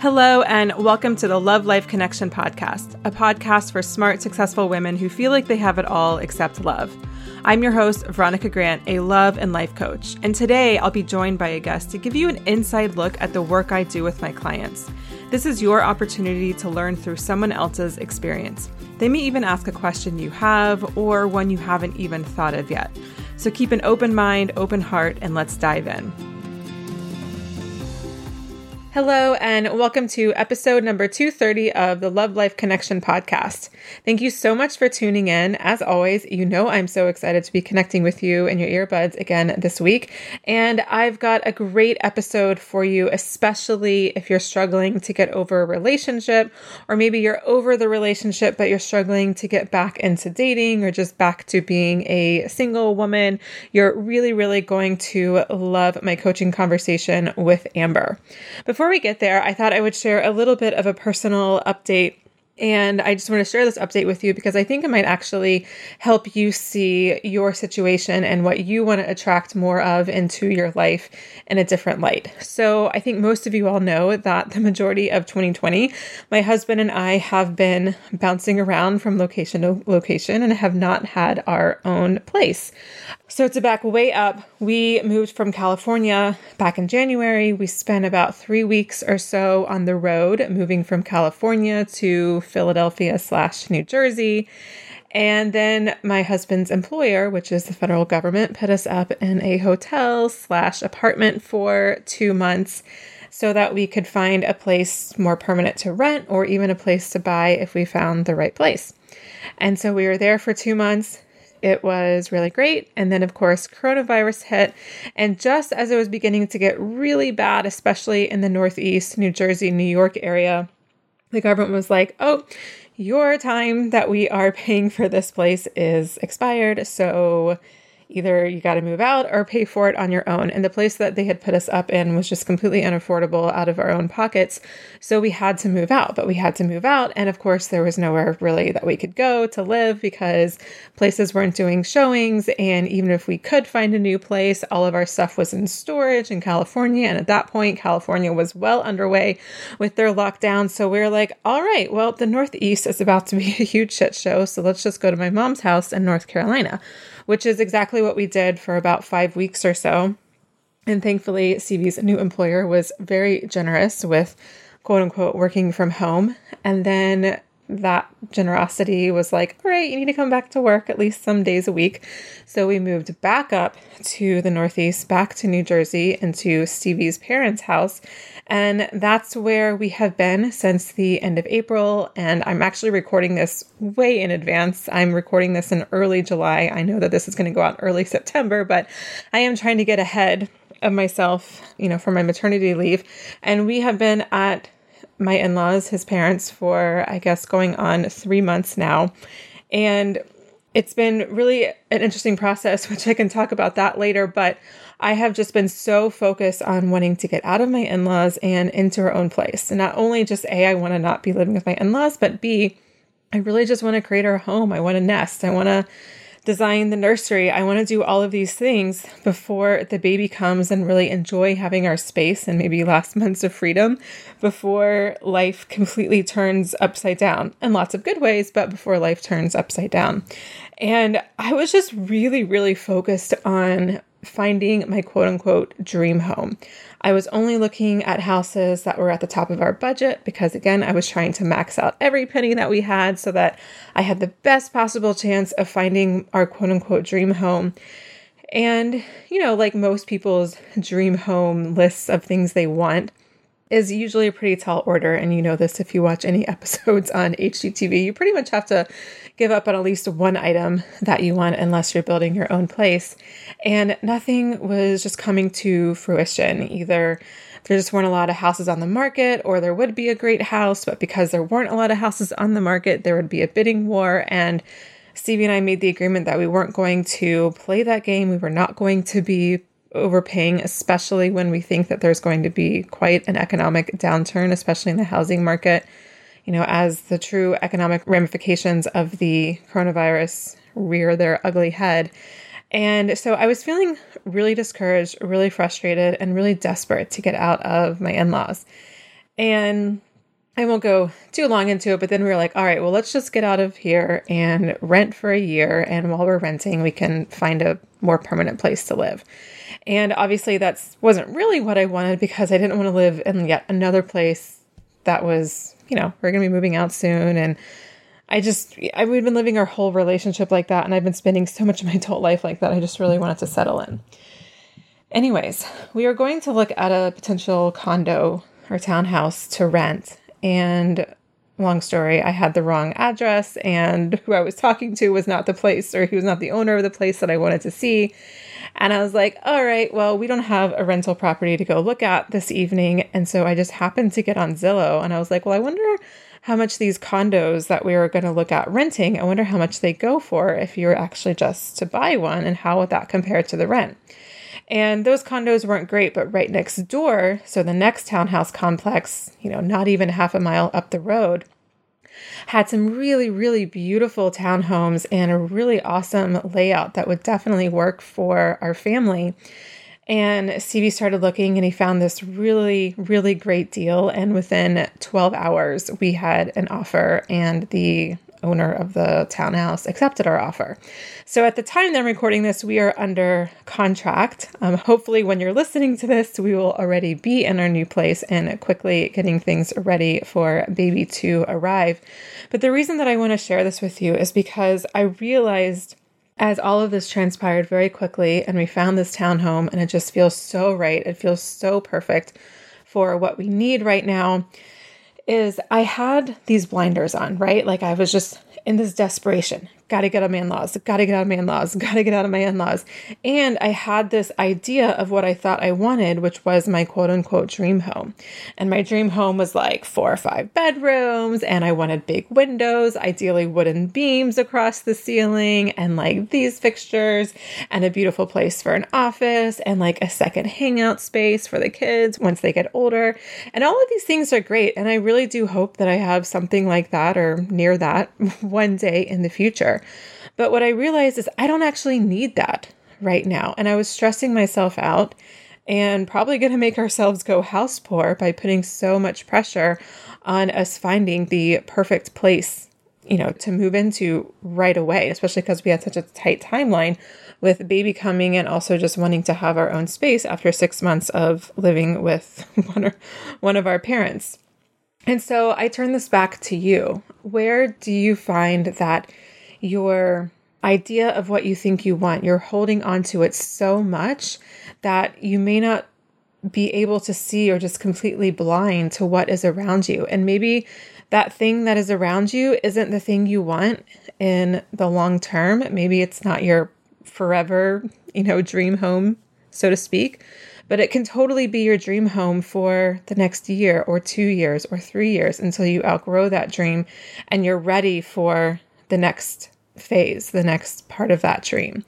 Hello, and welcome to the Love Life Connection podcast, a podcast for smart, successful women who feel like they have it all except love. I'm your host, Veronica Grant, a love and life coach, and today I'll be joined by a guest to give you an inside look at the work I do with my clients. This is your opportunity to learn through someone else's experience. They may even ask a question you have or one you haven't even thought of yet. So keep an open mind, open heart, and let's dive in. Hello, and welcome to episode number 230 of the Love Life Connection podcast. Thank you so much for tuning in. As always, you know I'm so excited to be connecting with you in your earbuds again this week. And I've got a great episode for you, especially if you're struggling to get over a relationship, or maybe you're over the relationship, but you're struggling to get back into dating or just back to being a single woman. You're really, really going to love my coaching conversation with Amber. Before we get there, I thought I would share a little bit of a personal update and I just want to share this update with you because I think it might actually help you see your situation and what you want to attract more of into your life in a different light. So, I think most of you all know that the majority of 2020, my husband and I have been bouncing around from location to location and have not had our own place. So, to back way up, we moved from California back in January. We spent about three weeks or so on the road, moving from California to Philadelphia slash New Jersey. And then my husband's employer, which is the federal government, put us up in a hotel slash apartment for two months so that we could find a place more permanent to rent or even a place to buy if we found the right place. And so we were there for two months. It was really great. And then, of course, coronavirus hit. And just as it was beginning to get really bad, especially in the Northeast, New Jersey, New York area, the government was like, oh, your time that we are paying for this place is expired. So either you got to move out or pay for it on your own. And the place that they had put us up in was just completely unaffordable out of our own pockets. So we had to move out, but we had to move out. And of course, there was nowhere really that we could go to live because places weren't doing showings. And even if we could find a new place, all of our stuff was in storage in California. And at that point, California was well underway with their lockdown. So we were like, all right, well, the Northeast is about to be a huge shit show. So let's just go to my mom's house in North Carolina which is exactly what we did for about five weeks or so. And thankfully, CB's new employer was very generous with quote unquote working from home. And then that generosity was like, all right, you need to come back to work at least some days a week. So we moved back up to the Northeast, back to New Jersey, into Stevie's parents' house. And that's where we have been since the end of April. And I'm actually recording this way in advance. I'm recording this in early July. I know that this is going to go out early September, but I am trying to get ahead of myself, you know, for my maternity leave. And we have been at my in laws, his parents, for I guess going on three months now. And it's been really an interesting process, which I can talk about that later. But I have just been so focused on wanting to get out of my in laws and into our own place. And not only just A, I want to not be living with my in laws, but B, I really just want to create our home. I want to nest. I want to design the nursery. I want to do all of these things before the baby comes and really enjoy having our space and maybe last months of freedom before life completely turns upside down in lots of good ways, but before life turns upside down. And I was just really, really focused on finding my quote unquote dream home. I was only looking at houses that were at the top of our budget because, again, I was trying to max out every penny that we had so that I had the best possible chance of finding our quote unquote dream home. And, you know, like most people's dream home lists of things they want, is usually a pretty tall order. And you know this if you watch any episodes on HGTV. You pretty much have to give up on at least one item that you want unless you're building your own place. And nothing was just coming to fruition. Either there just weren't a lot of houses on the market, or there would be a great house, but because there weren't a lot of houses on the market, there would be a bidding war. And Stevie and I made the agreement that we weren't going to play that game. We were not going to be overpaying, especially when we think that there's going to be quite an economic downturn, especially in the housing market you know, as the true economic ramifications of the coronavirus rear their ugly head. And so I was feeling really discouraged, really frustrated, and really desperate to get out of my in laws. And I won't go too long into it, but then we were like, all right, well, let's just get out of here and rent for a year. And while we're renting, we can find a more permanent place to live. And obviously, that wasn't really what I wanted because I didn't want to live in yet another place that was you know, we're going to be moving out soon. And I just, I, we've been living our whole relationship like that. And I've been spending so much of my adult life like that. I just really wanted to settle in. Anyways, we are going to look at a potential condo or townhouse to rent. And long story, I had the wrong address, and who I was talking to was not the place, or he was not the owner of the place that I wanted to see. And I was like, all right, well, we don't have a rental property to go look at this evening. And so I just happened to get on Zillow and I was like, well, I wonder how much these condos that we were going to look at renting, I wonder how much they go for if you were actually just to buy one and how would that compare to the rent. And those condos weren't great, but right next door, so the next townhouse complex, you know, not even half a mile up the road, had some really, really beautiful townhomes and a really awesome layout that would definitely work for our family. And Stevie started looking and he found this really, really great deal. And within 12 hours, we had an offer, and the owner of the townhouse accepted our offer. So at the time that I'm recording this, we are under contract. Um, hopefully, when you're listening to this, we will already be in our new place and quickly getting things ready for baby to arrive. But the reason that I want to share this with you is because I realized as all of this transpired very quickly and we found this townhome and it just feels so right. It feels so perfect for what we need right now is I had these blinders on, right? Like I was just in this desperation gotta get out of my in-laws gotta get out of my in-laws gotta get out of my in-laws. And i had this idea of what i thought i wanted which was my quote-unquote dream home. And my dream home was like four or five bedrooms and i wanted big windows ideally wooden beams across the ceiling and like these fixtures and a beautiful place for an office and like a second hangout space for the kids once they get older. And all of these things are great and i really do hope that i have something like that or near that one day in the future but what I realized is I don't actually need that right now. And I was stressing myself out and probably going to make ourselves go house poor by putting so much pressure on us finding the perfect place, you know, to move into right away, especially because we had such a tight timeline with baby coming and also just wanting to have our own space after 6 months of living with one or, one of our parents. And so I turn this back to you. Where do you find that your idea of what you think you want, you're holding on to it so much that you may not be able to see or just completely blind to what is around you. And maybe that thing that is around you isn't the thing you want in the long term. Maybe it's not your forever, you know, dream home, so to speak, but it can totally be your dream home for the next year or two years or three years until you outgrow that dream and you're ready for the next phase, the next part of that dream.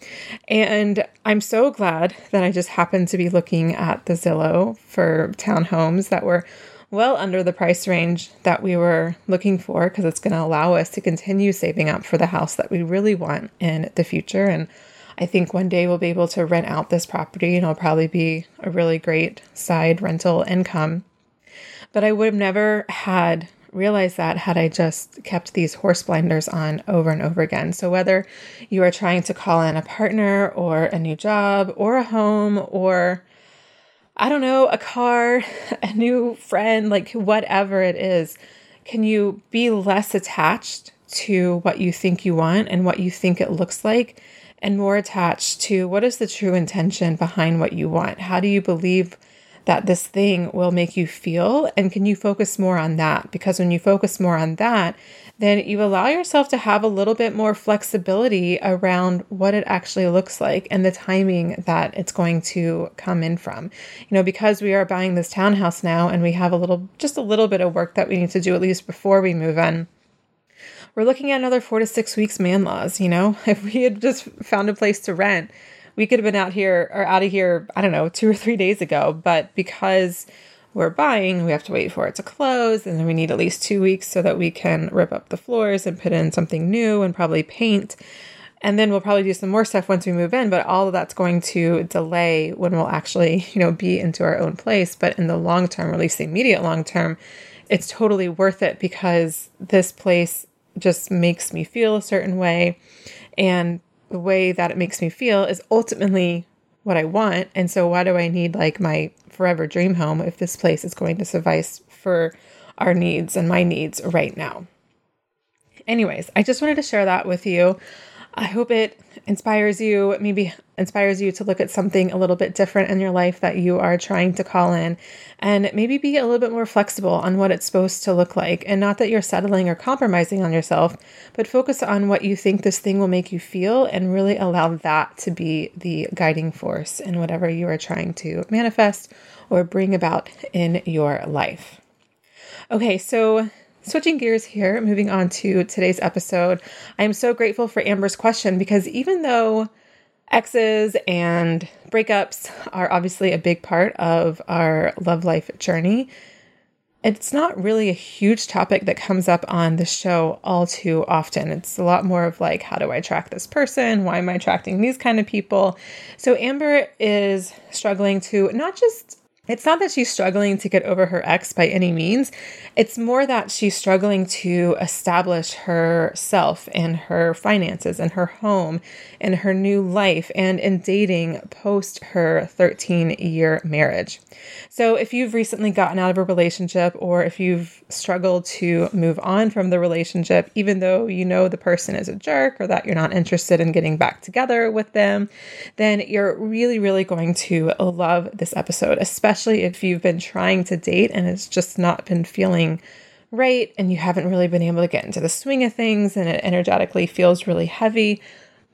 And I'm so glad that I just happened to be looking at the Zillow for townhomes that were well under the price range that we were looking for because it's going to allow us to continue saving up for the house that we really want in the future. And I think one day we'll be able to rent out this property and it'll probably be a really great side rental income. But I would have never had realized that had I just kept these horse blinders on over and over again. So, whether you are trying to call in a partner or a new job or a home or I don't know, a car, a new friend, like whatever it is, can you be less attached to what you think you want and what you think it looks like and more attached to what is the true intention behind what you want? How do you believe that this thing will make you feel? And can you focus more on that? Because when you focus more on that, then you allow yourself to have a little bit more flexibility around what it actually looks like and the timing that it's going to come in from. You know, because we are buying this townhouse now and we have a little, just a little bit of work that we need to do at least before we move in. We're looking at another four to six weeks man laws. You know, if we had just found a place to rent, we could have been out here or out of here, I don't know, two or three days ago. But because we're buying, we have to wait for it to close, and then we need at least two weeks so that we can rip up the floors and put in something new and probably paint. And then we'll probably do some more stuff once we move in, but all of that's going to delay when we'll actually, you know, be into our own place. But in the long term, or at least the immediate long term, it's totally worth it because this place just makes me feel a certain way. And the way that it makes me feel is ultimately what I want. And so, why do I need like my forever dream home if this place is going to suffice for our needs and my needs right now. Anyways, I just wanted to share that with you. I hope it inspires you, maybe inspires you to look at something a little bit different in your life that you are trying to call in and maybe be a little bit more flexible on what it's supposed to look like. And not that you're settling or compromising on yourself, but focus on what you think this thing will make you feel and really allow that to be the guiding force in whatever you are trying to manifest or bring about in your life. Okay, so switching gears here, moving on to today's episode, I am so grateful for Amber's question because even though exes and breakups are obviously a big part of our love life journey. It's not really a huge topic that comes up on the show all too often. It's a lot more of like, how do I attract this person? Why am I attracting these kind of people? So, Amber is struggling to not just it's not that she's struggling to get over her ex by any means. It's more that she's struggling to establish herself and her finances and her home and her new life and in dating post her 13 year marriage. So, if you've recently gotten out of a relationship or if you've struggled to move on from the relationship, even though you know the person is a jerk or that you're not interested in getting back together with them, then you're really, really going to love this episode, especially especially if you've been trying to date and it's just not been feeling right and you haven't really been able to get into the swing of things and it energetically feels really heavy,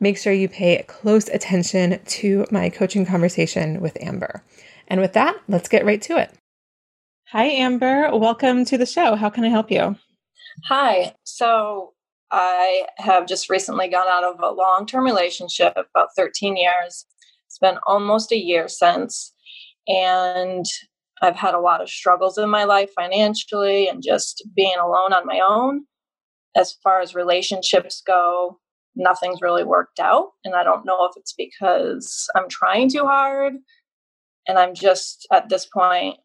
make sure you pay close attention to my coaching conversation with Amber. And with that, let's get right to it. Hi, Amber. Welcome to the show. How can I help you? Hi. So, I have just recently gone out of a long term relationship, about 13 years. It's been almost a year since. And I've had a lot of struggles in my life financially and just being alone on my own. As far as relationships go, nothing's really worked out. And I don't know if it's because I'm trying too hard and I'm just at this point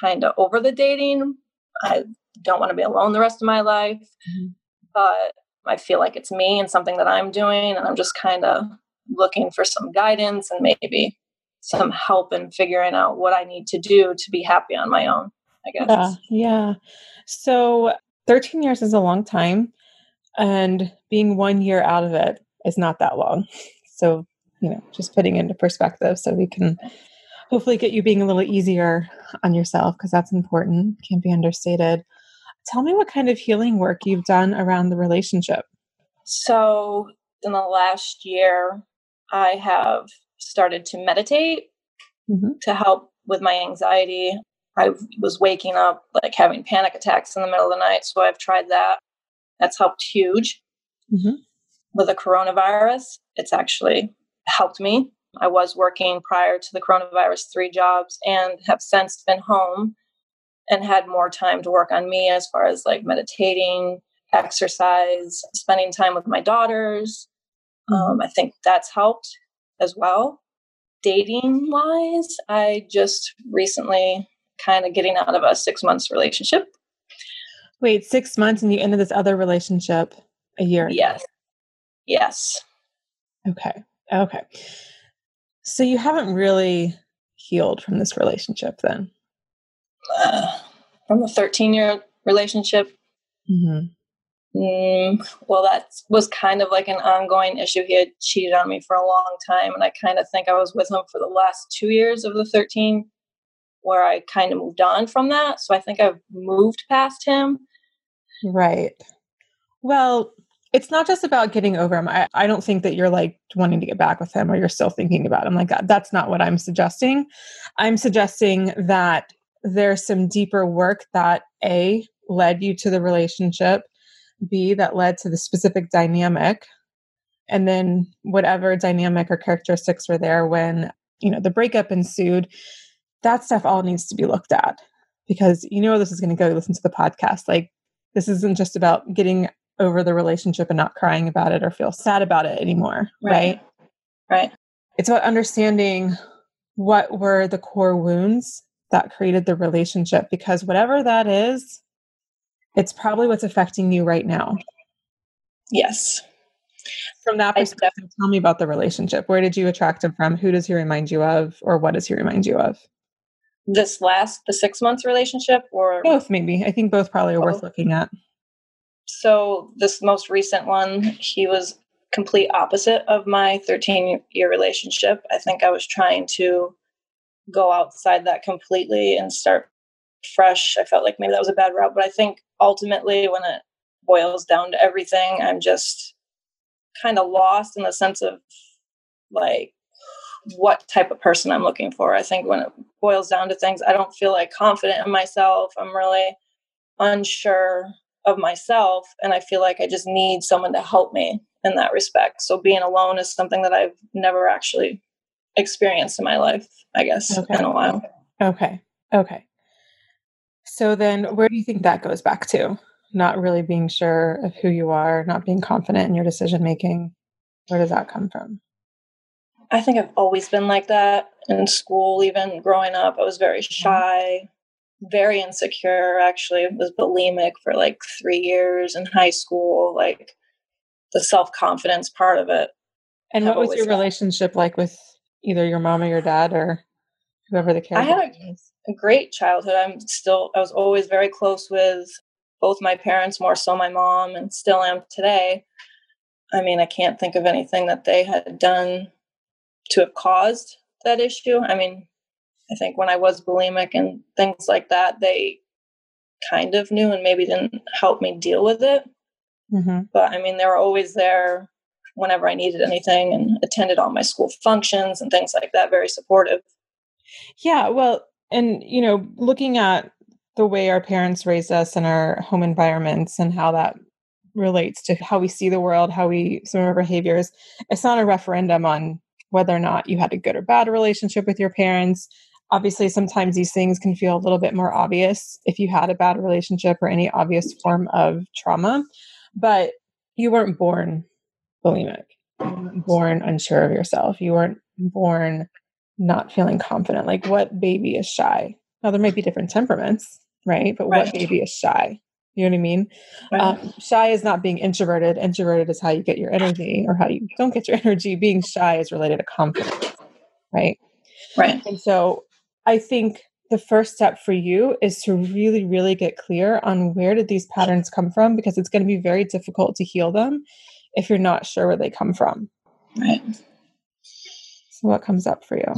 kind of over the dating. I don't want to be alone the rest of my life. Mm-hmm. But I feel like it's me and something that I'm doing. And I'm just kind of looking for some guidance and maybe some help in figuring out what I need to do to be happy on my own, I guess. Yeah. Yeah. So 13 years is a long time and being one year out of it is not that long. So, you know, just putting into perspective so we can hopefully get you being a little easier on yourself because that's important, can't be understated. Tell me what kind of healing work you've done around the relationship. So, in the last year, I have started to meditate mm-hmm. to help with my anxiety. I was waking up like having panic attacks in the middle of the night, so I've tried that. That's helped huge. Mm-hmm. with the coronavirus, it's actually helped me. I was working prior to the coronavirus three jobs and have since been home and had more time to work on me as far as like meditating, exercise, spending time with my daughters. Mm-hmm. Um, I think that's helped as well. Dating wise, I just recently kind of getting out of a six months relationship. Wait, six months and you ended this other relationship a year? Yes. Yes. Okay. Okay. So you haven't really healed from this relationship then? Uh, from a 13 year relationship? Mm-hmm. Mm, well, that was kind of like an ongoing issue. He had cheated on me for a long time, and I kind of think I was with him for the last two years of the 13 where I kind of moved on from that. So I think I've moved past him. Right. Well, it's not just about getting over him. I, I don't think that you're like wanting to get back with him or you're still thinking about him like that. That's not what I'm suggesting. I'm suggesting that there's some deeper work that A led you to the relationship, B that led to the specific dynamic, and then whatever dynamic or characteristics were there when, you know, the breakup ensued that stuff all needs to be looked at because you know this is going to go listen to the podcast. Like this isn't just about getting over the relationship and not crying about it or feel sad about it anymore right. right, right. it's about understanding what were the core wounds that created the relationship because whatever that is it's probably what's affecting you right now. Yes. From that perspective tell me about the relationship. Where did you attract him from? Who does he remind you of or what does he remind you of? This last the six months relationship or? Both maybe. I think both probably are both. worth looking at. So this most recent one he was complete opposite of my 13 year relationship. I think i was trying to go outside that completely and start fresh i felt like maybe that was a bad route but i think ultimately when it boils down to everything i'm just kind of lost in the sense of like what type of person I'm looking for. I think when it boils down to things, I don't feel like confident in myself. I'm really unsure of myself. And I feel like I just need someone to help me in that respect. So being alone is something that I've never actually experienced in my life, I guess, okay. in a while. Okay. Okay. So then where do you think that goes back to? Not really being sure of who you are, not being confident in your decision making. Where does that come from? I think I've always been like that in school, even growing up. I was very mm-hmm. shy, very insecure, actually. I was bulimic for like three years in high school, like the self confidence part of it. And what was your relationship like with either your mom or your dad or whoever the character I had a, a great childhood. I'm still, I was always very close with both my parents, more so my mom, and still am today. I mean, I can't think of anything that they had done to have caused that issue. I mean, I think when I was bulimic and things like that, they kind of knew and maybe didn't help me deal with it. Mm-hmm. But I mean, they were always there whenever I needed anything and attended all my school functions and things like that, very supportive. Yeah, well, and you know, looking at the way our parents raised us and our home environments and how that relates to how we see the world, how we some of our behaviors, it's not a referendum on whether or not you had a good or bad relationship with your parents. Obviously, sometimes these things can feel a little bit more obvious if you had a bad relationship or any obvious form of trauma, but you weren't born bulimic. You weren't born unsure of yourself. You weren't born not feeling confident. Like, what baby is shy? Now, there might be different temperaments, right? But right. what baby is shy? You know what I mean? Right. Um, shy is not being introverted. Introverted is how you get your energy or how you don't get your energy. Being shy is related to confidence, right? Right. And so I think the first step for you is to really, really get clear on where did these patterns come from because it's going to be very difficult to heal them if you're not sure where they come from. Right. So what comes up for you?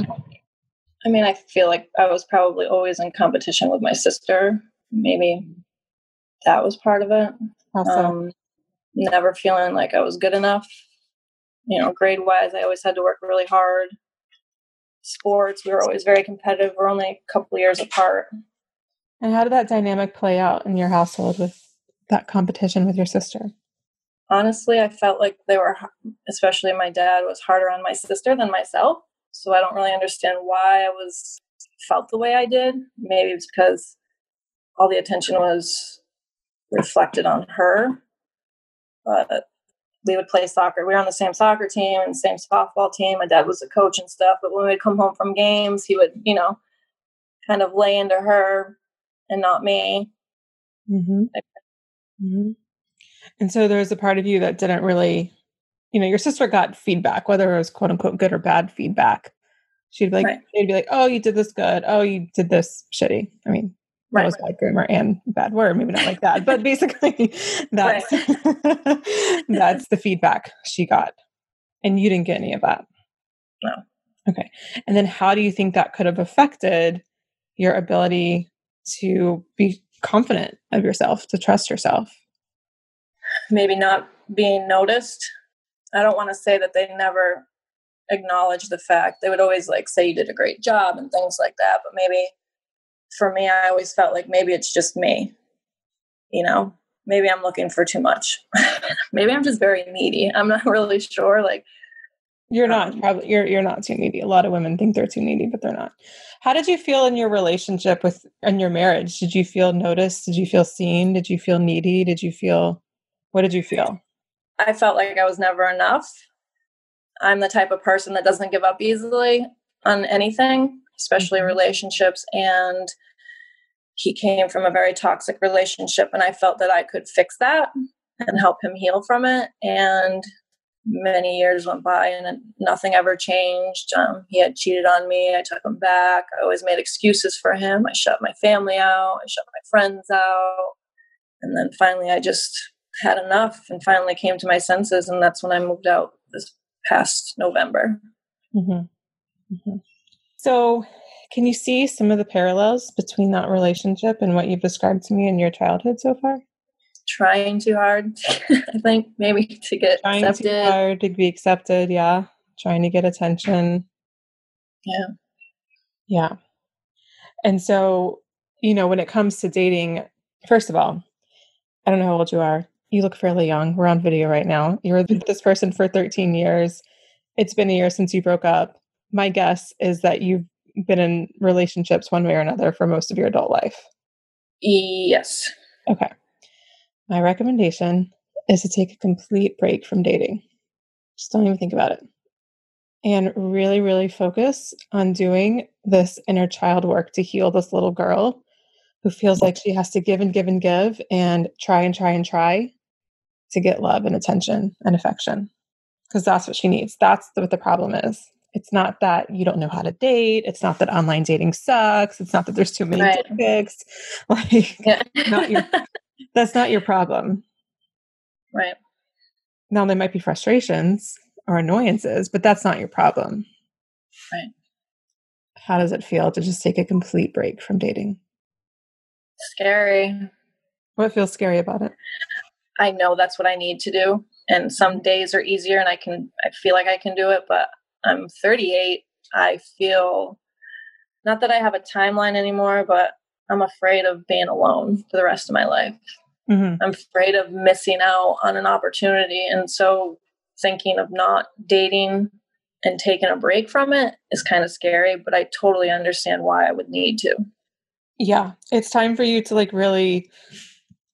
I mean, I feel like I was probably always in competition with my sister. Maybe that was part of it. Awesome. Um, never feeling like I was good enough. You know, grade wise, I always had to work really hard. Sports, we were always very competitive. We're only a couple years apart. And how did that dynamic play out in your household with that competition with your sister? Honestly, I felt like they were, especially my dad, was harder on my sister than myself. So I don't really understand why I was felt the way I did. Maybe it's because all the attention was reflected on her. But we would play soccer. We were on the same soccer team and same softball team. My dad was a coach and stuff. But when we'd come home from games, he would, you know, kind of lay into her and not me. Mm-hmm. Mm-hmm. And so there was a part of you that didn't really, you know, your sister got feedback, whether it was quote unquote good or bad feedback. She'd be like, right. she'd be like, "Oh, you did this good. Oh, you did this shitty." I mean, that right, was bad grammar and bad word, maybe not like that, but basically, that's that's the feedback she got, and you didn't get any of that. No. Okay, and then how do you think that could have affected your ability to be confident of yourself, to trust yourself? Maybe not being noticed. I don't want to say that they never acknowledge the fact. They would always like say you did a great job and things like that. But maybe for me, I always felt like maybe it's just me. You know, maybe I'm looking for too much. maybe I'm just very needy. I'm not really sure. Like you're not um, probably you're you're not too needy. A lot of women think they're too needy, but they're not. How did you feel in your relationship with in your marriage? Did you feel noticed? Did you feel seen? Did you feel needy? Did you feel what did you feel? I felt like I was never enough. I'm the type of person that doesn't give up easily on anything, especially mm-hmm. relationships. And he came from a very toxic relationship, and I felt that I could fix that and help him heal from it. And many years went by, and nothing ever changed. Um, he had cheated on me. I took him back. I always made excuses for him. I shut my family out. I shut my friends out. And then finally, I just had enough and finally came to my senses and that's when i moved out this past november. Mm-hmm. Mm-hmm. so can you see some of the parallels between that relationship and what you've described to me in your childhood so far? Trying too hard i think maybe to get trying accepted. too hard to be accepted yeah. Trying to get attention. Yeah. Yeah. And so you know when it comes to dating first of all i don't know how old you are you look fairly young. We're on video right now. You're with this person for 13 years. It's been a year since you broke up. My guess is that you've been in relationships one way or another for most of your adult life. Yes. Okay. My recommendation is to take a complete break from dating. Just don't even think about it. And really, really focus on doing this inner child work to heal this little girl who feels like she has to give and give and give and try and try and try to get love and attention and affection because that's what she needs. That's what the problem is. It's not that you don't know how to date. It's not that online dating sucks. It's not that there's too many right. dick pics. Like, yeah. not your, that's not your problem. Right. Now, there might be frustrations or annoyances, but that's not your problem. Right. How does it feel to just take a complete break from dating? Scary. What feels scary about it? I know that's what I need to do. And some days are easier and I can, I feel like I can do it, but I'm 38. I feel not that I have a timeline anymore, but I'm afraid of being alone for the rest of my life. Mm-hmm. I'm afraid of missing out on an opportunity. And so thinking of not dating and taking a break from it is kind of scary, but I totally understand why I would need to. Yeah, it's time for you to like really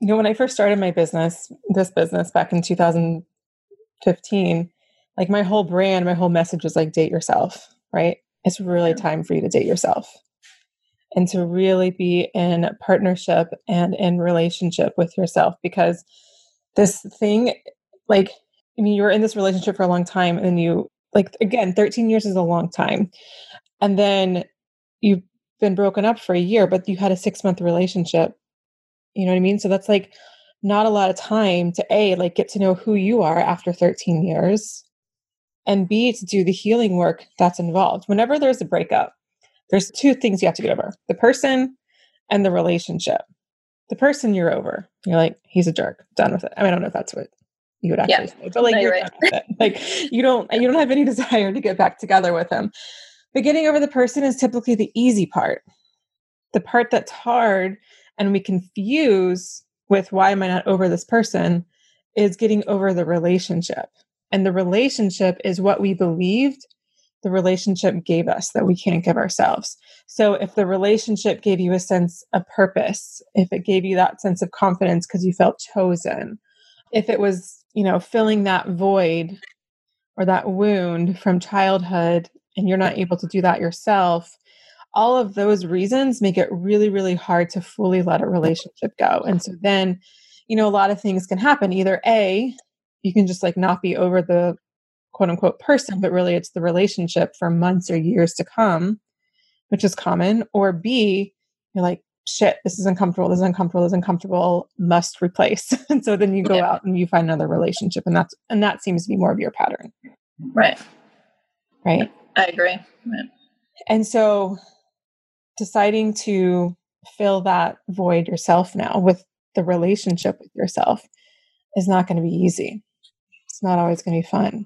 you know, when I first started my business, this business back in 2015, like my whole brand, my whole message was like, date yourself, right? It's really time for you to date yourself and to really be in partnership and in relationship with yourself because this thing, like, I mean, you were in this relationship for a long time and you, like, again, 13 years is a long time. And then you've been broken up for a year, but you had a six month relationship you know what I mean? So that's like not a lot of time to A, like get to know who you are after 13 years, and B, to do the healing work that's involved. Whenever there's a breakup, there's two things you have to get over the person and the relationship. The person you're over. You're like, he's a jerk, done with it. I mean, I don't know if that's what you would actually yeah. say, but like no, you're, you're right. done with it. Like you don't you don't have any desire to get back together with him. But getting over the person is typically the easy part. The part that's hard and we confuse with why am I not over this person is getting over the relationship. And the relationship is what we believed the relationship gave us that we can't give ourselves. So if the relationship gave you a sense of purpose, if it gave you that sense of confidence because you felt chosen, if it was, you know, filling that void or that wound from childhood and you're not able to do that yourself, all of those reasons make it really, really hard to fully let a relationship go. And so then, you know, a lot of things can happen. Either A, you can just like not be over the quote unquote person, but really it's the relationship for months or years to come, which is common. Or B, you're like, shit, this is uncomfortable, this is uncomfortable, this is uncomfortable, must replace. and so then you go yeah. out and you find another relationship. And that's and that seems to be more of your pattern. Right. Right. I agree. Right. And so deciding to fill that void yourself now with the relationship with yourself is not going to be easy. It's not always going to be fun.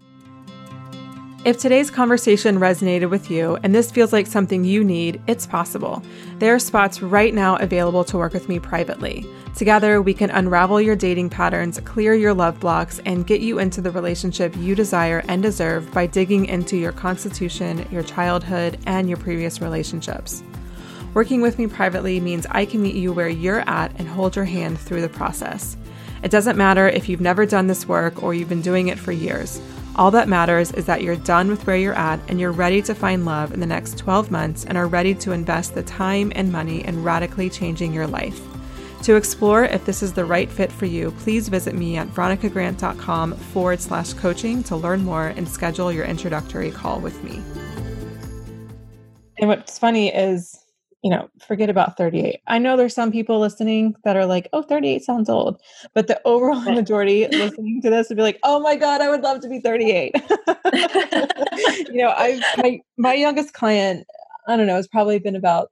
If today's conversation resonated with you and this feels like something you need, it's possible. There are spots right now available to work with me privately. Together, we can unravel your dating patterns, clear your love blocks, and get you into the relationship you desire and deserve by digging into your constitution, your childhood, and your previous relationships. Working with me privately means I can meet you where you're at and hold your hand through the process. It doesn't matter if you've never done this work or you've been doing it for years. All that matters is that you're done with where you're at and you're ready to find love in the next 12 months and are ready to invest the time and money in radically changing your life. To explore if this is the right fit for you, please visit me at veronicagrant.com forward slash coaching to learn more and schedule your introductory call with me. And what's funny is you know, forget about 38. I know there's some people listening that are like, oh, 38 sounds old. But the overall majority listening to this would be like, oh my God, I would love to be 38. you know, I my my youngest client, I don't know, has probably been about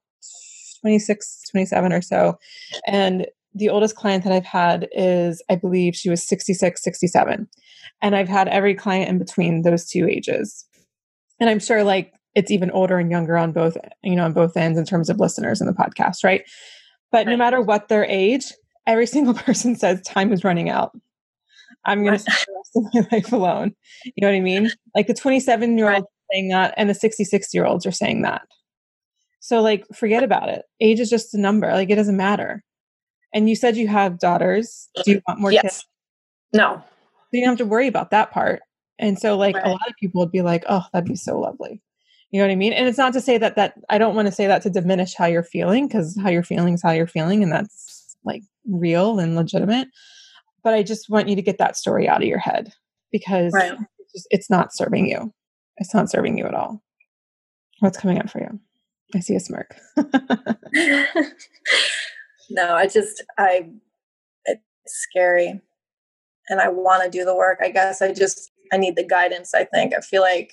26, 27 or so. And the oldest client that I've had is, I believe she was 66, 67. And I've had every client in between those two ages. And I'm sure like it's even older and younger on both you know on both ends in terms of listeners in the podcast right? But right. no matter what their age every single person says time is running out. I'm going right. to spend the rest of my life alone. You know what i mean? Like the 27 year old saying that and the 66 year olds are saying that. So like forget about it. Age is just a number. Like it doesn't matter. And you said you have daughters. Do you want more yes. kids no. So you don't have to worry about that part. And so like right. a lot of people would be like oh that'd be so lovely you know what I mean? And it's not to say that that I don't want to say that to diminish how you're feeling because how you're feeling is how you're feeling and that's like real and legitimate. But I just want you to get that story out of your head because right. it's, just, it's not serving you. It's not serving you at all. What's coming up for you? I see a smirk. no, I just I it's scary and I want to do the work. I guess I just I need the guidance, I think. I feel like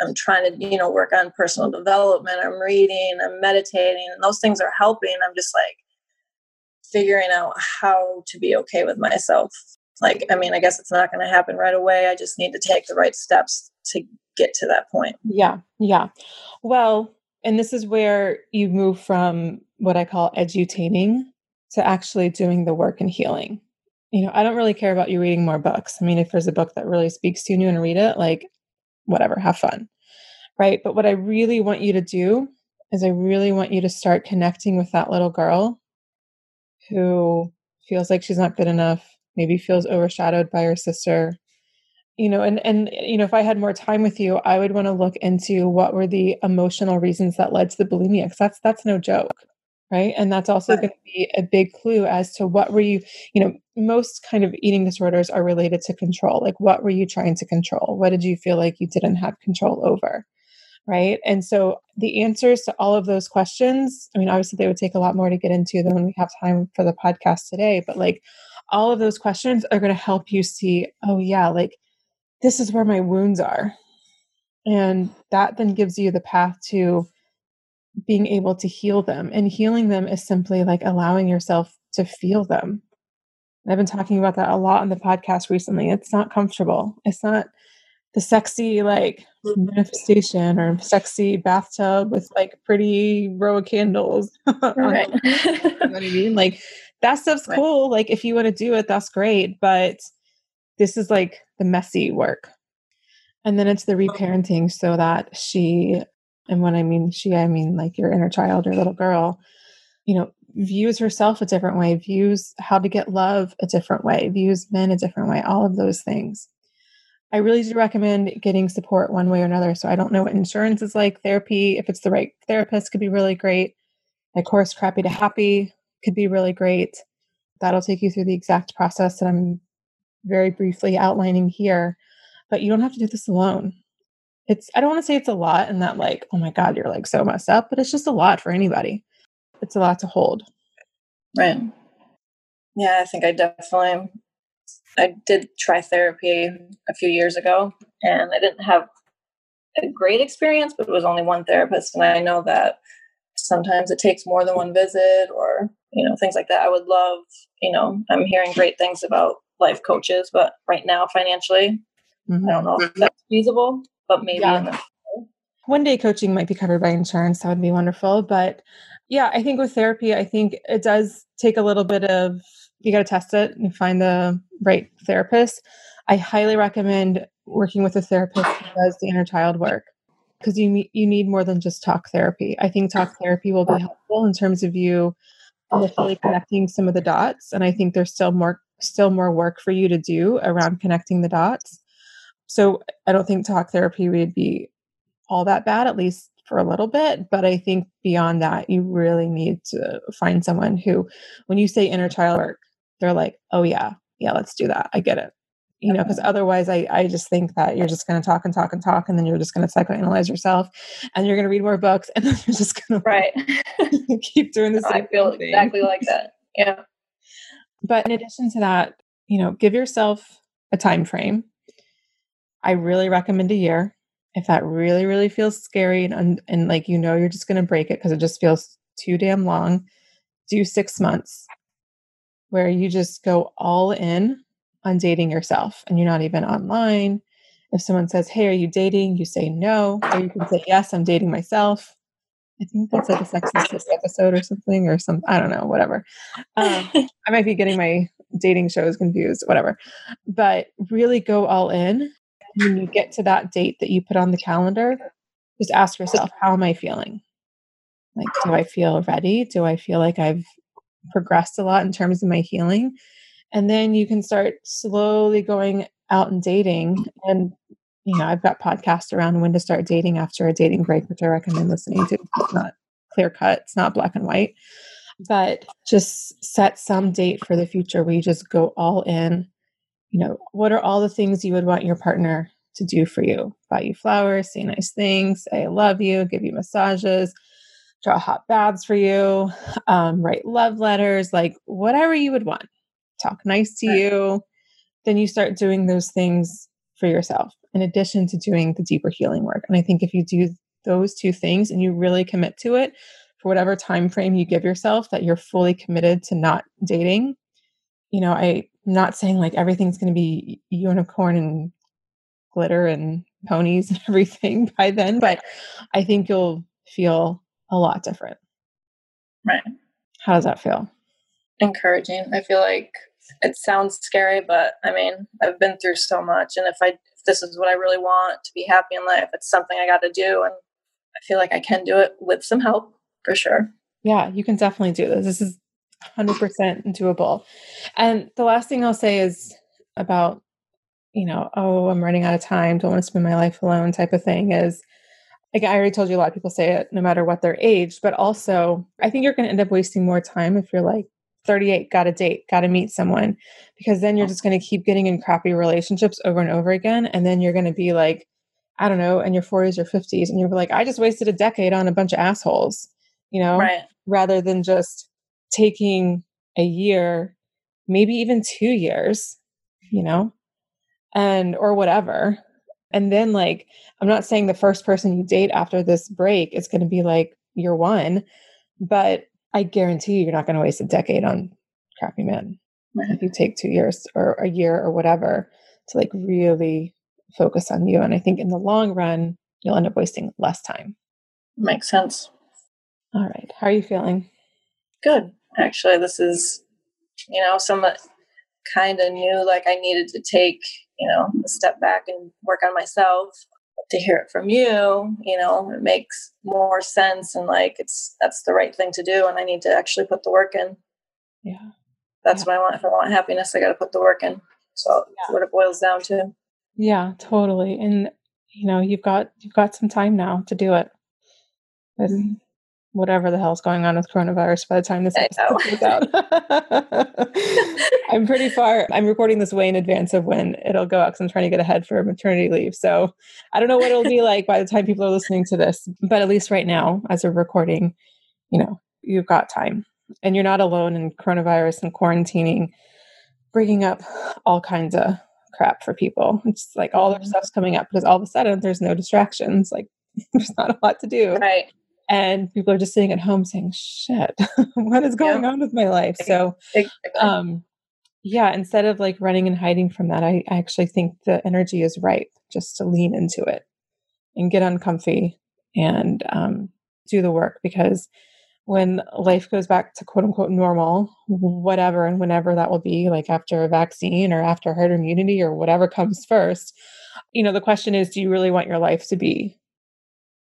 I'm trying to, you know, work on personal development. I'm reading, I'm meditating, and those things are helping. I'm just like figuring out how to be okay with myself. Like, I mean, I guess it's not going to happen right away. I just need to take the right steps to get to that point. Yeah. Yeah. Well, and this is where you move from what I call edutaining to actually doing the work and healing. You know, I don't really care about you reading more books. I mean, if there's a book that really speaks to you and read it, like whatever, have fun. Right. But what I really want you to do is I really want you to start connecting with that little girl who feels like she's not good enough, maybe feels overshadowed by her sister. You know, and and you know, if I had more time with you, I would want to look into what were the emotional reasons that led to the bulimia because that's that's no joke right? And that's also right. going to be a big clue as to what were you you know most kind of eating disorders are related to control like what were you trying to control? What did you feel like you didn't have control over right? And so the answers to all of those questions i mean obviously they would take a lot more to get into than we have time for the podcast today but like all of those questions are going to help you see oh yeah like this is where my wounds are. And that then gives you the path to being able to heal them. And healing them is simply like allowing yourself to feel them. I've been talking about that a lot on the podcast recently. It's not comfortable. It's not the sexy like mm-hmm. manifestation or sexy bathtub with like pretty row of candles. Right. you know what I mean? Like that stuff's right. cool. Like if you want to do it, that's great. But this is like the messy work. And then it's the oh. reparenting so that she, and when I mean she, I mean like your inner child or little girl, you know, views herself a different way, views how to get love a different way, views men a different way, all of those things. I really do recommend getting support one way or another. So I don't know what insurance is like. Therapy, if it's the right therapist, could be really great. My course, Crappy to Happy, could be really great. That'll take you through the exact process that I'm very briefly outlining here. But you don't have to do this alone. It's, I don't want to say it's a lot and that, like, oh my God, you're like so messed up, but it's just a lot for anybody. It's a lot to hold. Right. Yeah, I think I definitely I did try therapy a few years ago and I didn't have a great experience, but it was only one therapist. And I know that sometimes it takes more than one visit or, you know, things like that. I would love, you know, I'm hearing great things about life coaches, but right now financially, mm-hmm. I don't know if mm-hmm. that's feasible, but maybe yeah. one day coaching might be covered by insurance. That would be wonderful. But yeah, I think with therapy, I think it does take a little bit of you got to test it and find the right therapist. I highly recommend working with a therapist who does the inner child work because you you need more than just talk therapy. I think talk therapy will be helpful in terms of you initially connecting some of the dots, and I think there's still more still more work for you to do around connecting the dots. So I don't think talk therapy would be all that bad, at least for a little bit. But I think beyond that, you really need to find someone who, when you say inner child work, they're like, oh, yeah, yeah, let's do that. I get it. You know, because otherwise, I, I just think that you're just going to talk and talk and talk, and then you're just going to psychoanalyze yourself, and you're going to read more books, and then you're just going to right keep doing the same. I feel thing. exactly like that. Yeah. But in addition to that, you know, give yourself a time frame. I really recommend a year. If that really, really feels scary and and like you know you're just going to break it because it just feels too damn long, do six months where you just go all in on dating yourself and you're not even online. If someone says, Hey, are you dating? You say no. Or you can say, Yes, I'm dating myself. I think that's like a Sex and Sis episode or something, or some, I don't know, whatever. Um, I might be getting my dating shows confused, whatever. But really go all in. When you get to that date that you put on the calendar, just ask yourself, How am I feeling? Like, do I feel ready? Do I feel like I've progressed a lot in terms of my healing. And then you can start slowly going out and dating. And, you know, I've got podcasts around when to start dating after a dating break, which I recommend listening to. It's not clear cut, it's not black and white. But just set some date for the future where you just go all in. You know, what are all the things you would want your partner to do for you? Buy you flowers, say nice things, say I love you, give you massages, draw hot baths for you, um, write love letters, like whatever you would want. Talk nice to right. you. Then you start doing those things for yourself in addition to doing the deeper healing work. And I think if you do those two things and you really commit to it for whatever time frame you give yourself that you're fully committed to not dating, you know, I'm not saying like everything's going to be unicorn and glitter and ponies and everything by then, but I think you'll feel a lot different. Right. How does that feel? Encouraging. I feel like it sounds scary, but I mean, I've been through so much, and if I if this is what I really want to be happy in life, it's something I got to do, and I feel like I can do it with some help for sure. Yeah, you can definitely do this. This is 100% doable. And the last thing I'll say is about, you know, oh, I'm running out of time, don't want to spend my life alone type of thing is like I already told you, a lot of people say it no matter what their age, but also I think you're going to end up wasting more time if you're like 38, got a date, got to meet someone, because then you're just going to keep getting in crappy relationships over and over again. And then you're going to be like, I don't know, in your 40s or 50s, and you're like, I just wasted a decade on a bunch of assholes, you know, right. rather than just taking a year, maybe even two years, you know, and or whatever, and then, like, I'm not saying the first person you date after this break is going to be like your one, but I guarantee you, you're not going to waste a decade on crappy men right. if you take two years or a year or whatever to like really focus on you. And I think in the long run, you'll end up wasting less time. Makes sense. All right. How are you feeling? Good. Actually, this is, you know, some kind of new, like I needed to take, you know, a step back and work on myself. To hear it from you, you know, it makes more sense and like it's that's the right thing to do and I need to actually put the work in. Yeah. That's yeah. what I want. If I want happiness, I got to put the work in. So yeah. what it boils down to. Yeah, totally. And you know, you've got you've got some time now to do it. Mm-hmm. Whatever the hell's going on with coronavirus by the time this episode comes out. I'm pretty far. I'm recording this way in advance of when it'll go out because I'm trying to get ahead for maternity leave. So I don't know what it'll be like by the time people are listening to this, but at least right now, as we're recording, you know, you've got time and you're not alone in coronavirus and quarantining, bringing up all kinds of crap for people. It's like all their mm-hmm. stuff's coming up because all of a sudden there's no distractions. Like there's not a lot to do. Right. And people are just sitting at home saying, shit, what is going on with my life? So, um, yeah, instead of like running and hiding from that, I, I actually think the energy is right just to lean into it and get uncomfy and um, do the work because when life goes back to quote unquote normal, whatever and whenever that will be, like after a vaccine or after herd immunity or whatever comes first, you know, the question is do you really want your life to be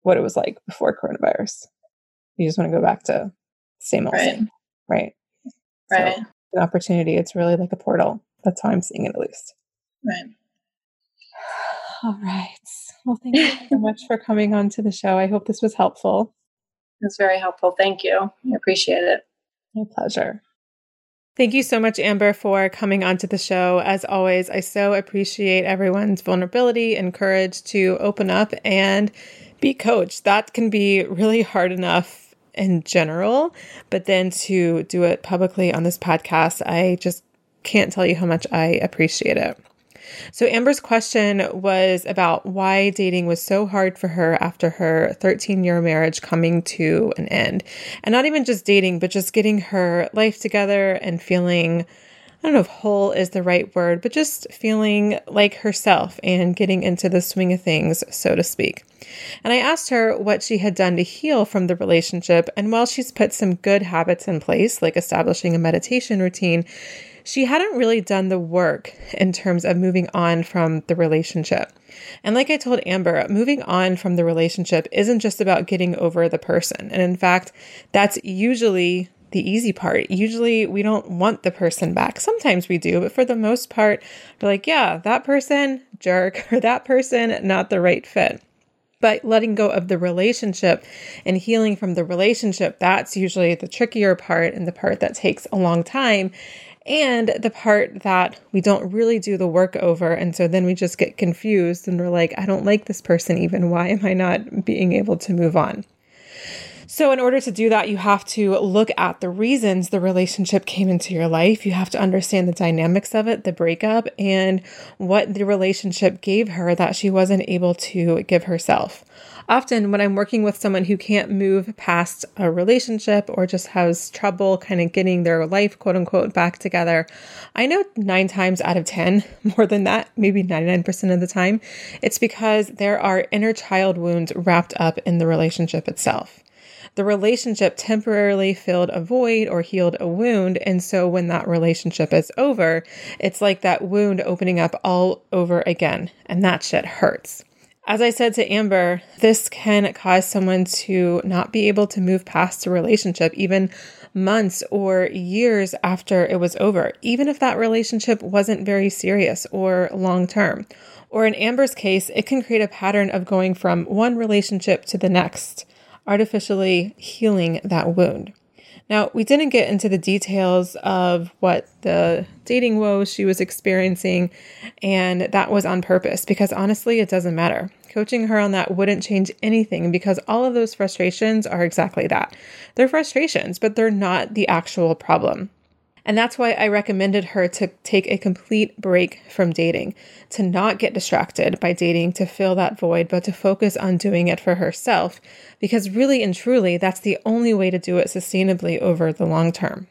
what it was like before coronavirus? You just want to go back to same old right. same, right? Right. So, an opportunity. It's really like a portal. That's how I'm seeing it, at least. Right. All right. Well, thank you so much for coming on to the show. I hope this was helpful. It's very helpful. Thank you. I appreciate it. My pleasure. Thank you so much, Amber, for coming onto the show. As always, I so appreciate everyone's vulnerability and courage to open up and be coached. That can be really hard enough in general, but then to do it publicly on this podcast, I just can't tell you how much I appreciate it. So, Amber's question was about why dating was so hard for her after her 13 year marriage coming to an end. And not even just dating, but just getting her life together and feeling. I don't know if whole is the right word, but just feeling like herself and getting into the swing of things, so to speak. And I asked her what she had done to heal from the relationship. And while she's put some good habits in place, like establishing a meditation routine, she hadn't really done the work in terms of moving on from the relationship. And like I told Amber, moving on from the relationship isn't just about getting over the person. And in fact, that's usually the easy part. Usually we don't want the person back. Sometimes we do, but for the most part, we're like, yeah, that person, jerk, or that person, not the right fit. But letting go of the relationship and healing from the relationship, that's usually the trickier part and the part that takes a long time and the part that we don't really do the work over. And so then we just get confused and we're like, I don't like this person even. Why am I not being able to move on? So, in order to do that, you have to look at the reasons the relationship came into your life. You have to understand the dynamics of it, the breakup, and what the relationship gave her that she wasn't able to give herself. Often, when I'm working with someone who can't move past a relationship or just has trouble kind of getting their life, quote unquote, back together, I know nine times out of 10, more than that, maybe 99% of the time, it's because there are inner child wounds wrapped up in the relationship itself the relationship temporarily filled a void or healed a wound. And so when that relationship is over, it's like that wound opening up all over again. And that shit hurts. As I said to Amber, this can cause someone to not be able to move past a relationship, even months or years after it was over, even if that relationship wasn't very serious or long term. Or in Amber's case, it can create a pattern of going from one relationship to the next artificially healing that wound. Now, we didn't get into the details of what the dating woes she was experiencing, and that was on purpose because honestly, it doesn't matter. Coaching her on that wouldn't change anything because all of those frustrations are exactly that. They're frustrations, but they're not the actual problem. And that's why I recommended her to take a complete break from dating, to not get distracted by dating to fill that void, but to focus on doing it for herself. Because really and truly, that's the only way to do it sustainably over the long term.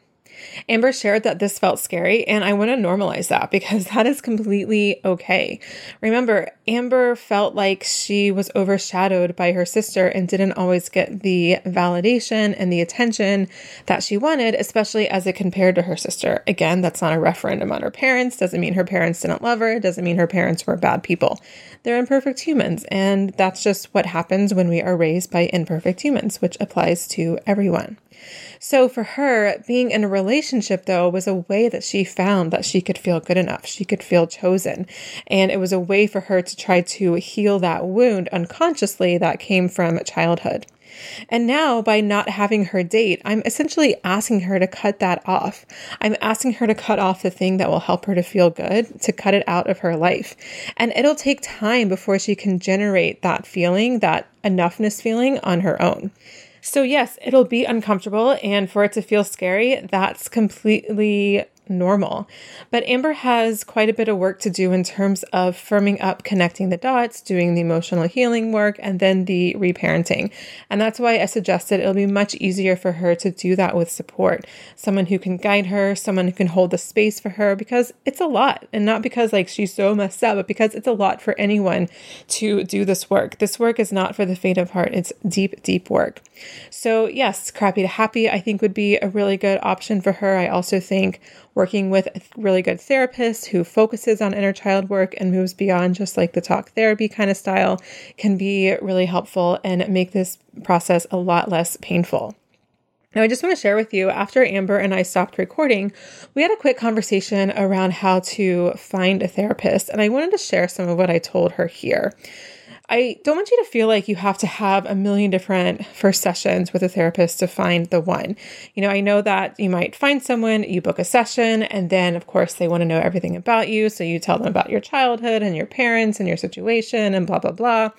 Amber shared that this felt scary, and I want to normalize that because that is completely okay. Remember, Amber felt like she was overshadowed by her sister and didn't always get the validation and the attention that she wanted, especially as it compared to her sister. Again, that's not a referendum on her parents, doesn't mean her parents didn't love her, doesn't mean her parents were bad people. They're imperfect humans, and that's just what happens when we are raised by imperfect humans, which applies to everyone. So for her, being in a relationship though was a way that she found that she could feel good enough. She could feel chosen. And it was a way for her to try to heal that wound unconsciously that came from childhood. And now, by not having her date, I'm essentially asking her to cut that off. I'm asking her to cut off the thing that will help her to feel good, to cut it out of her life. And it'll take time before she can generate that feeling, that enoughness feeling on her own. So, yes, it'll be uncomfortable, and for it to feel scary, that's completely normal. But Amber has quite a bit of work to do in terms of firming up, connecting the dots, doing the emotional healing work, and then the reparenting. And that's why I suggested it'll be much easier for her to do that with support. Someone who can guide her, someone who can hold the space for her, because it's a lot. And not because like she's so messed up, but because it's a lot for anyone to do this work. This work is not for the faint of heart, it's deep, deep work. So, yes, crappy to happy, I think would be a really good option for her. I also think working with a really good therapist who focuses on inner child work and moves beyond just like the talk therapy kind of style can be really helpful and make this process a lot less painful. Now, I just want to share with you after Amber and I stopped recording, we had a quick conversation around how to find a therapist, and I wanted to share some of what I told her here. I don't want you to feel like you have to have a million different first sessions with a therapist to find the one. You know, I know that you might find someone, you book a session, and then, of course, they want to know everything about you. So you tell them about your childhood and your parents and your situation and blah, blah, blah.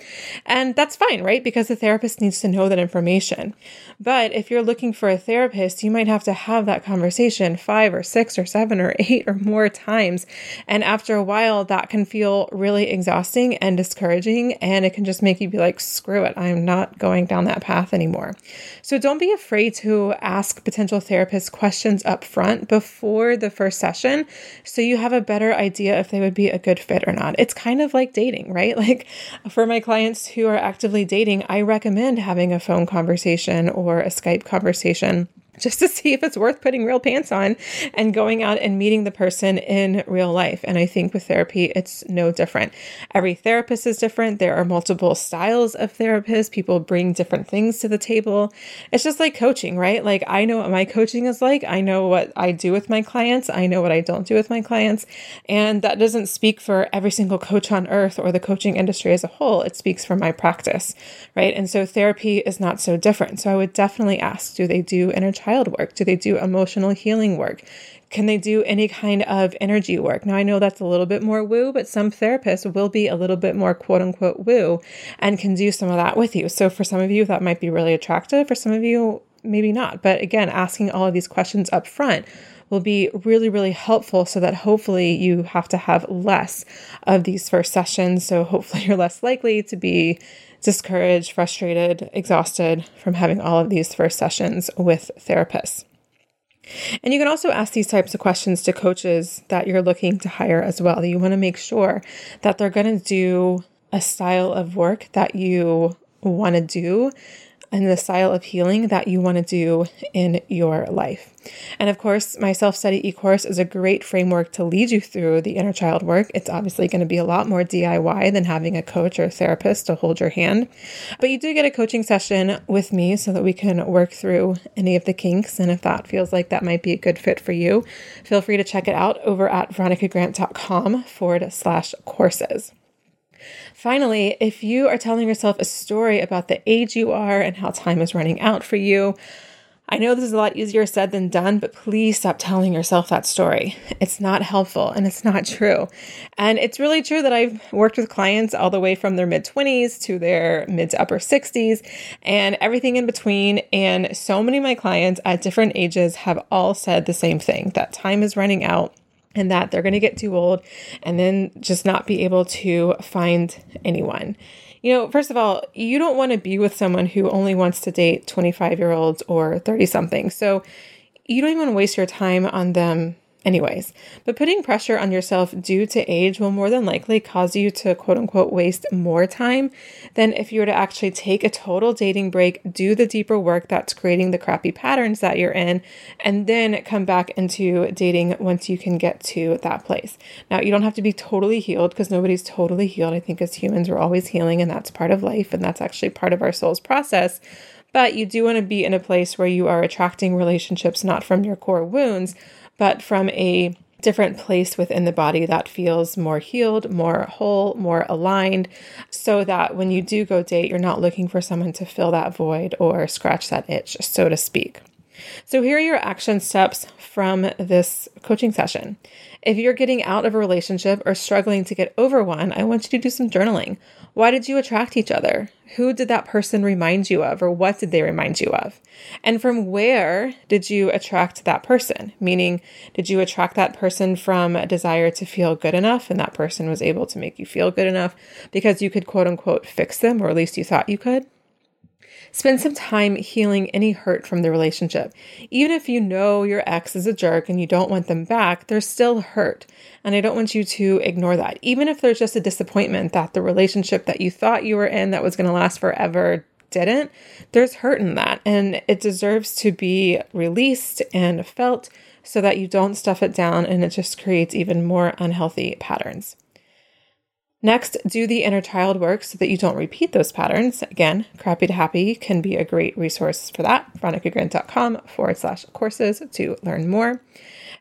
And that's fine, right? Because the therapist needs to know that information. But if you're looking for a therapist, you might have to have that conversation five or six or seven or eight or more times. And after a while, that can feel really exhausting and discouraging. And and it can just make you be like, screw it, I'm not going down that path anymore. So don't be afraid to ask potential therapists questions up front before the first session so you have a better idea if they would be a good fit or not. It's kind of like dating, right? Like for my clients who are actively dating, I recommend having a phone conversation or a Skype conversation just to see if it's worth putting real pants on and going out and meeting the person in real life. And I think with therapy, it's no different. Every therapist is different. There are multiple styles of therapists. People bring different things to the table. It's just like coaching, right? Like I know what my coaching is like. I know what I do with my clients. I know what I don't do with my clients. And that doesn't speak for every single coach on earth or the coaching industry as a whole. It speaks for my practice, right? And so therapy is not so different. So I would definitely ask, do they do inner child work? Do they do emotional healing work? Can they do any kind of energy work? Now, I know that's a little bit more woo, but some therapists will be a little bit more quote unquote woo and can do some of that with you. So, for some of you, that might be really attractive. For some of you, maybe not. But again, asking all of these questions up front will be really, really helpful so that hopefully you have to have less of these first sessions. So, hopefully, you're less likely to be discouraged, frustrated, exhausted from having all of these first sessions with therapists. And you can also ask these types of questions to coaches that you're looking to hire as well. You want to make sure that they're going to do a style of work that you want to do and the style of healing that you want to do in your life. And of course, my self study e course is a great framework to lead you through the inner child work. It's obviously going to be a lot more DIY than having a coach or therapist to hold your hand. But you do get a coaching session with me so that we can work through any of the kinks. And if that feels like that might be a good fit for you, feel free to check it out over at veronicagrant.com forward slash courses. Finally, if you are telling yourself a story about the age you are and how time is running out for you, I know this is a lot easier said than done, but please stop telling yourself that story. It's not helpful and it's not true. And it's really true that I've worked with clients all the way from their mid 20s to their mid to upper 60s and everything in between. And so many of my clients at different ages have all said the same thing that time is running out and that they're going to get too old and then just not be able to find anyone. You know, first of all, you don't want to be with someone who only wants to date 25 year olds or 30 something. So, you don't even waste your time on them anyways. But putting pressure on yourself due to age will more than likely cause you to quote unquote waste more time than if you were to actually take a total dating break, do the deeper work that's creating the crappy patterns that you're in, and then come back into dating once you can get to that place. Now, you don't have to be totally healed because nobody's totally healed. I think as humans, we're always healing, and that's part of life, and that's actually part of our soul's process. But you do want to be in a place where you are attracting relationships not from your core wounds, but from a different place within the body that feels more healed, more whole, more aligned, so that when you do go date, you're not looking for someone to fill that void or scratch that itch, so to speak. So, here are your action steps from this coaching session. If you're getting out of a relationship or struggling to get over one, I want you to do some journaling. Why did you attract each other? Who did that person remind you of, or what did they remind you of? And from where did you attract that person? Meaning, did you attract that person from a desire to feel good enough, and that person was able to make you feel good enough because you could quote unquote fix them, or at least you thought you could? Spend some time healing any hurt from the relationship. Even if you know your ex is a jerk and you don't want them back, there's still hurt. And I don't want you to ignore that. Even if there's just a disappointment that the relationship that you thought you were in that was going to last forever didn't, there's hurt in that. And it deserves to be released and felt so that you don't stuff it down and it just creates even more unhealthy patterns. Next, do the inner child work so that you don't repeat those patterns. Again, Crappy to Happy can be a great resource for that. VeronicaGrant.com forward slash courses to learn more.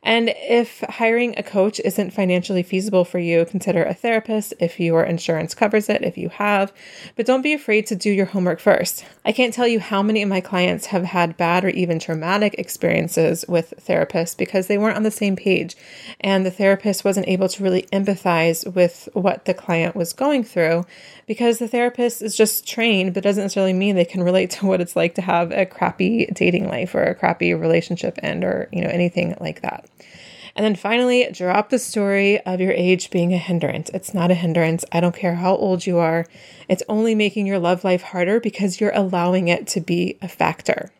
And if hiring a coach isn't financially feasible for you, consider a therapist if your insurance covers it, if you have. But don't be afraid to do your homework first. I can't tell you how many of my clients have had bad or even traumatic experiences with therapists because they weren't on the same page. And the therapist wasn't able to really empathize with what the client was going through because the therapist is just trained, but doesn't necessarily mean they can relate to what it's like to have a crappy dating life or a crappy relationship end or, you know, anything like that. And then finally, drop the story of your age being a hindrance. It's not a hindrance. I don't care how old you are. It's only making your love life harder because you're allowing it to be a factor.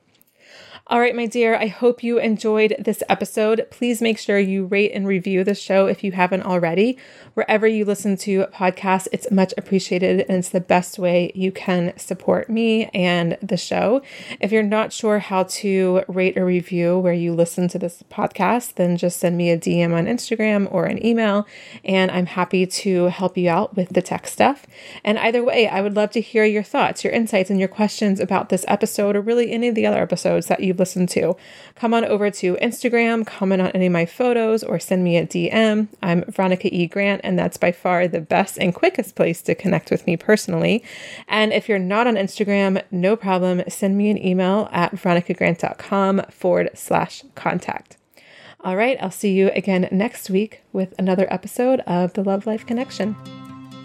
All right, my dear, I hope you enjoyed this episode. Please make sure you rate and review the show if you haven't already. Wherever you listen to podcasts, it's much appreciated and it's the best way you can support me and the show. If you're not sure how to rate or review where you listen to this podcast, then just send me a DM on Instagram or an email, and I'm happy to help you out with the tech stuff. And either way, I would love to hear your thoughts, your insights, and your questions about this episode or really any of the other episodes that you you've listened to. Come on over to Instagram, comment on any of my photos, or send me a DM. I'm Veronica E. Grant, and that's by far the best and quickest place to connect with me personally. And if you're not on Instagram, no problem. Send me an email at veronicagrant.com forward slash contact. All right, I'll see you again next week with another episode of the Love Life Connection.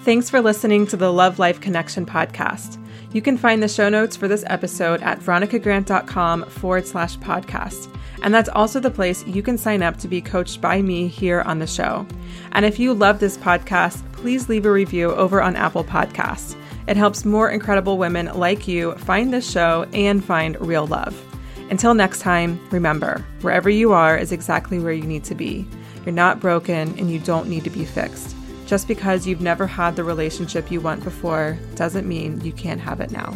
Thanks for listening to the Love Life Connection podcast. You can find the show notes for this episode at veronicagrant.com forward slash podcast. And that's also the place you can sign up to be coached by me here on the show. And if you love this podcast, please leave a review over on Apple Podcasts. It helps more incredible women like you find this show and find real love. Until next time, remember wherever you are is exactly where you need to be. You're not broken and you don't need to be fixed. Just because you've never had the relationship you want before doesn't mean you can't have it now.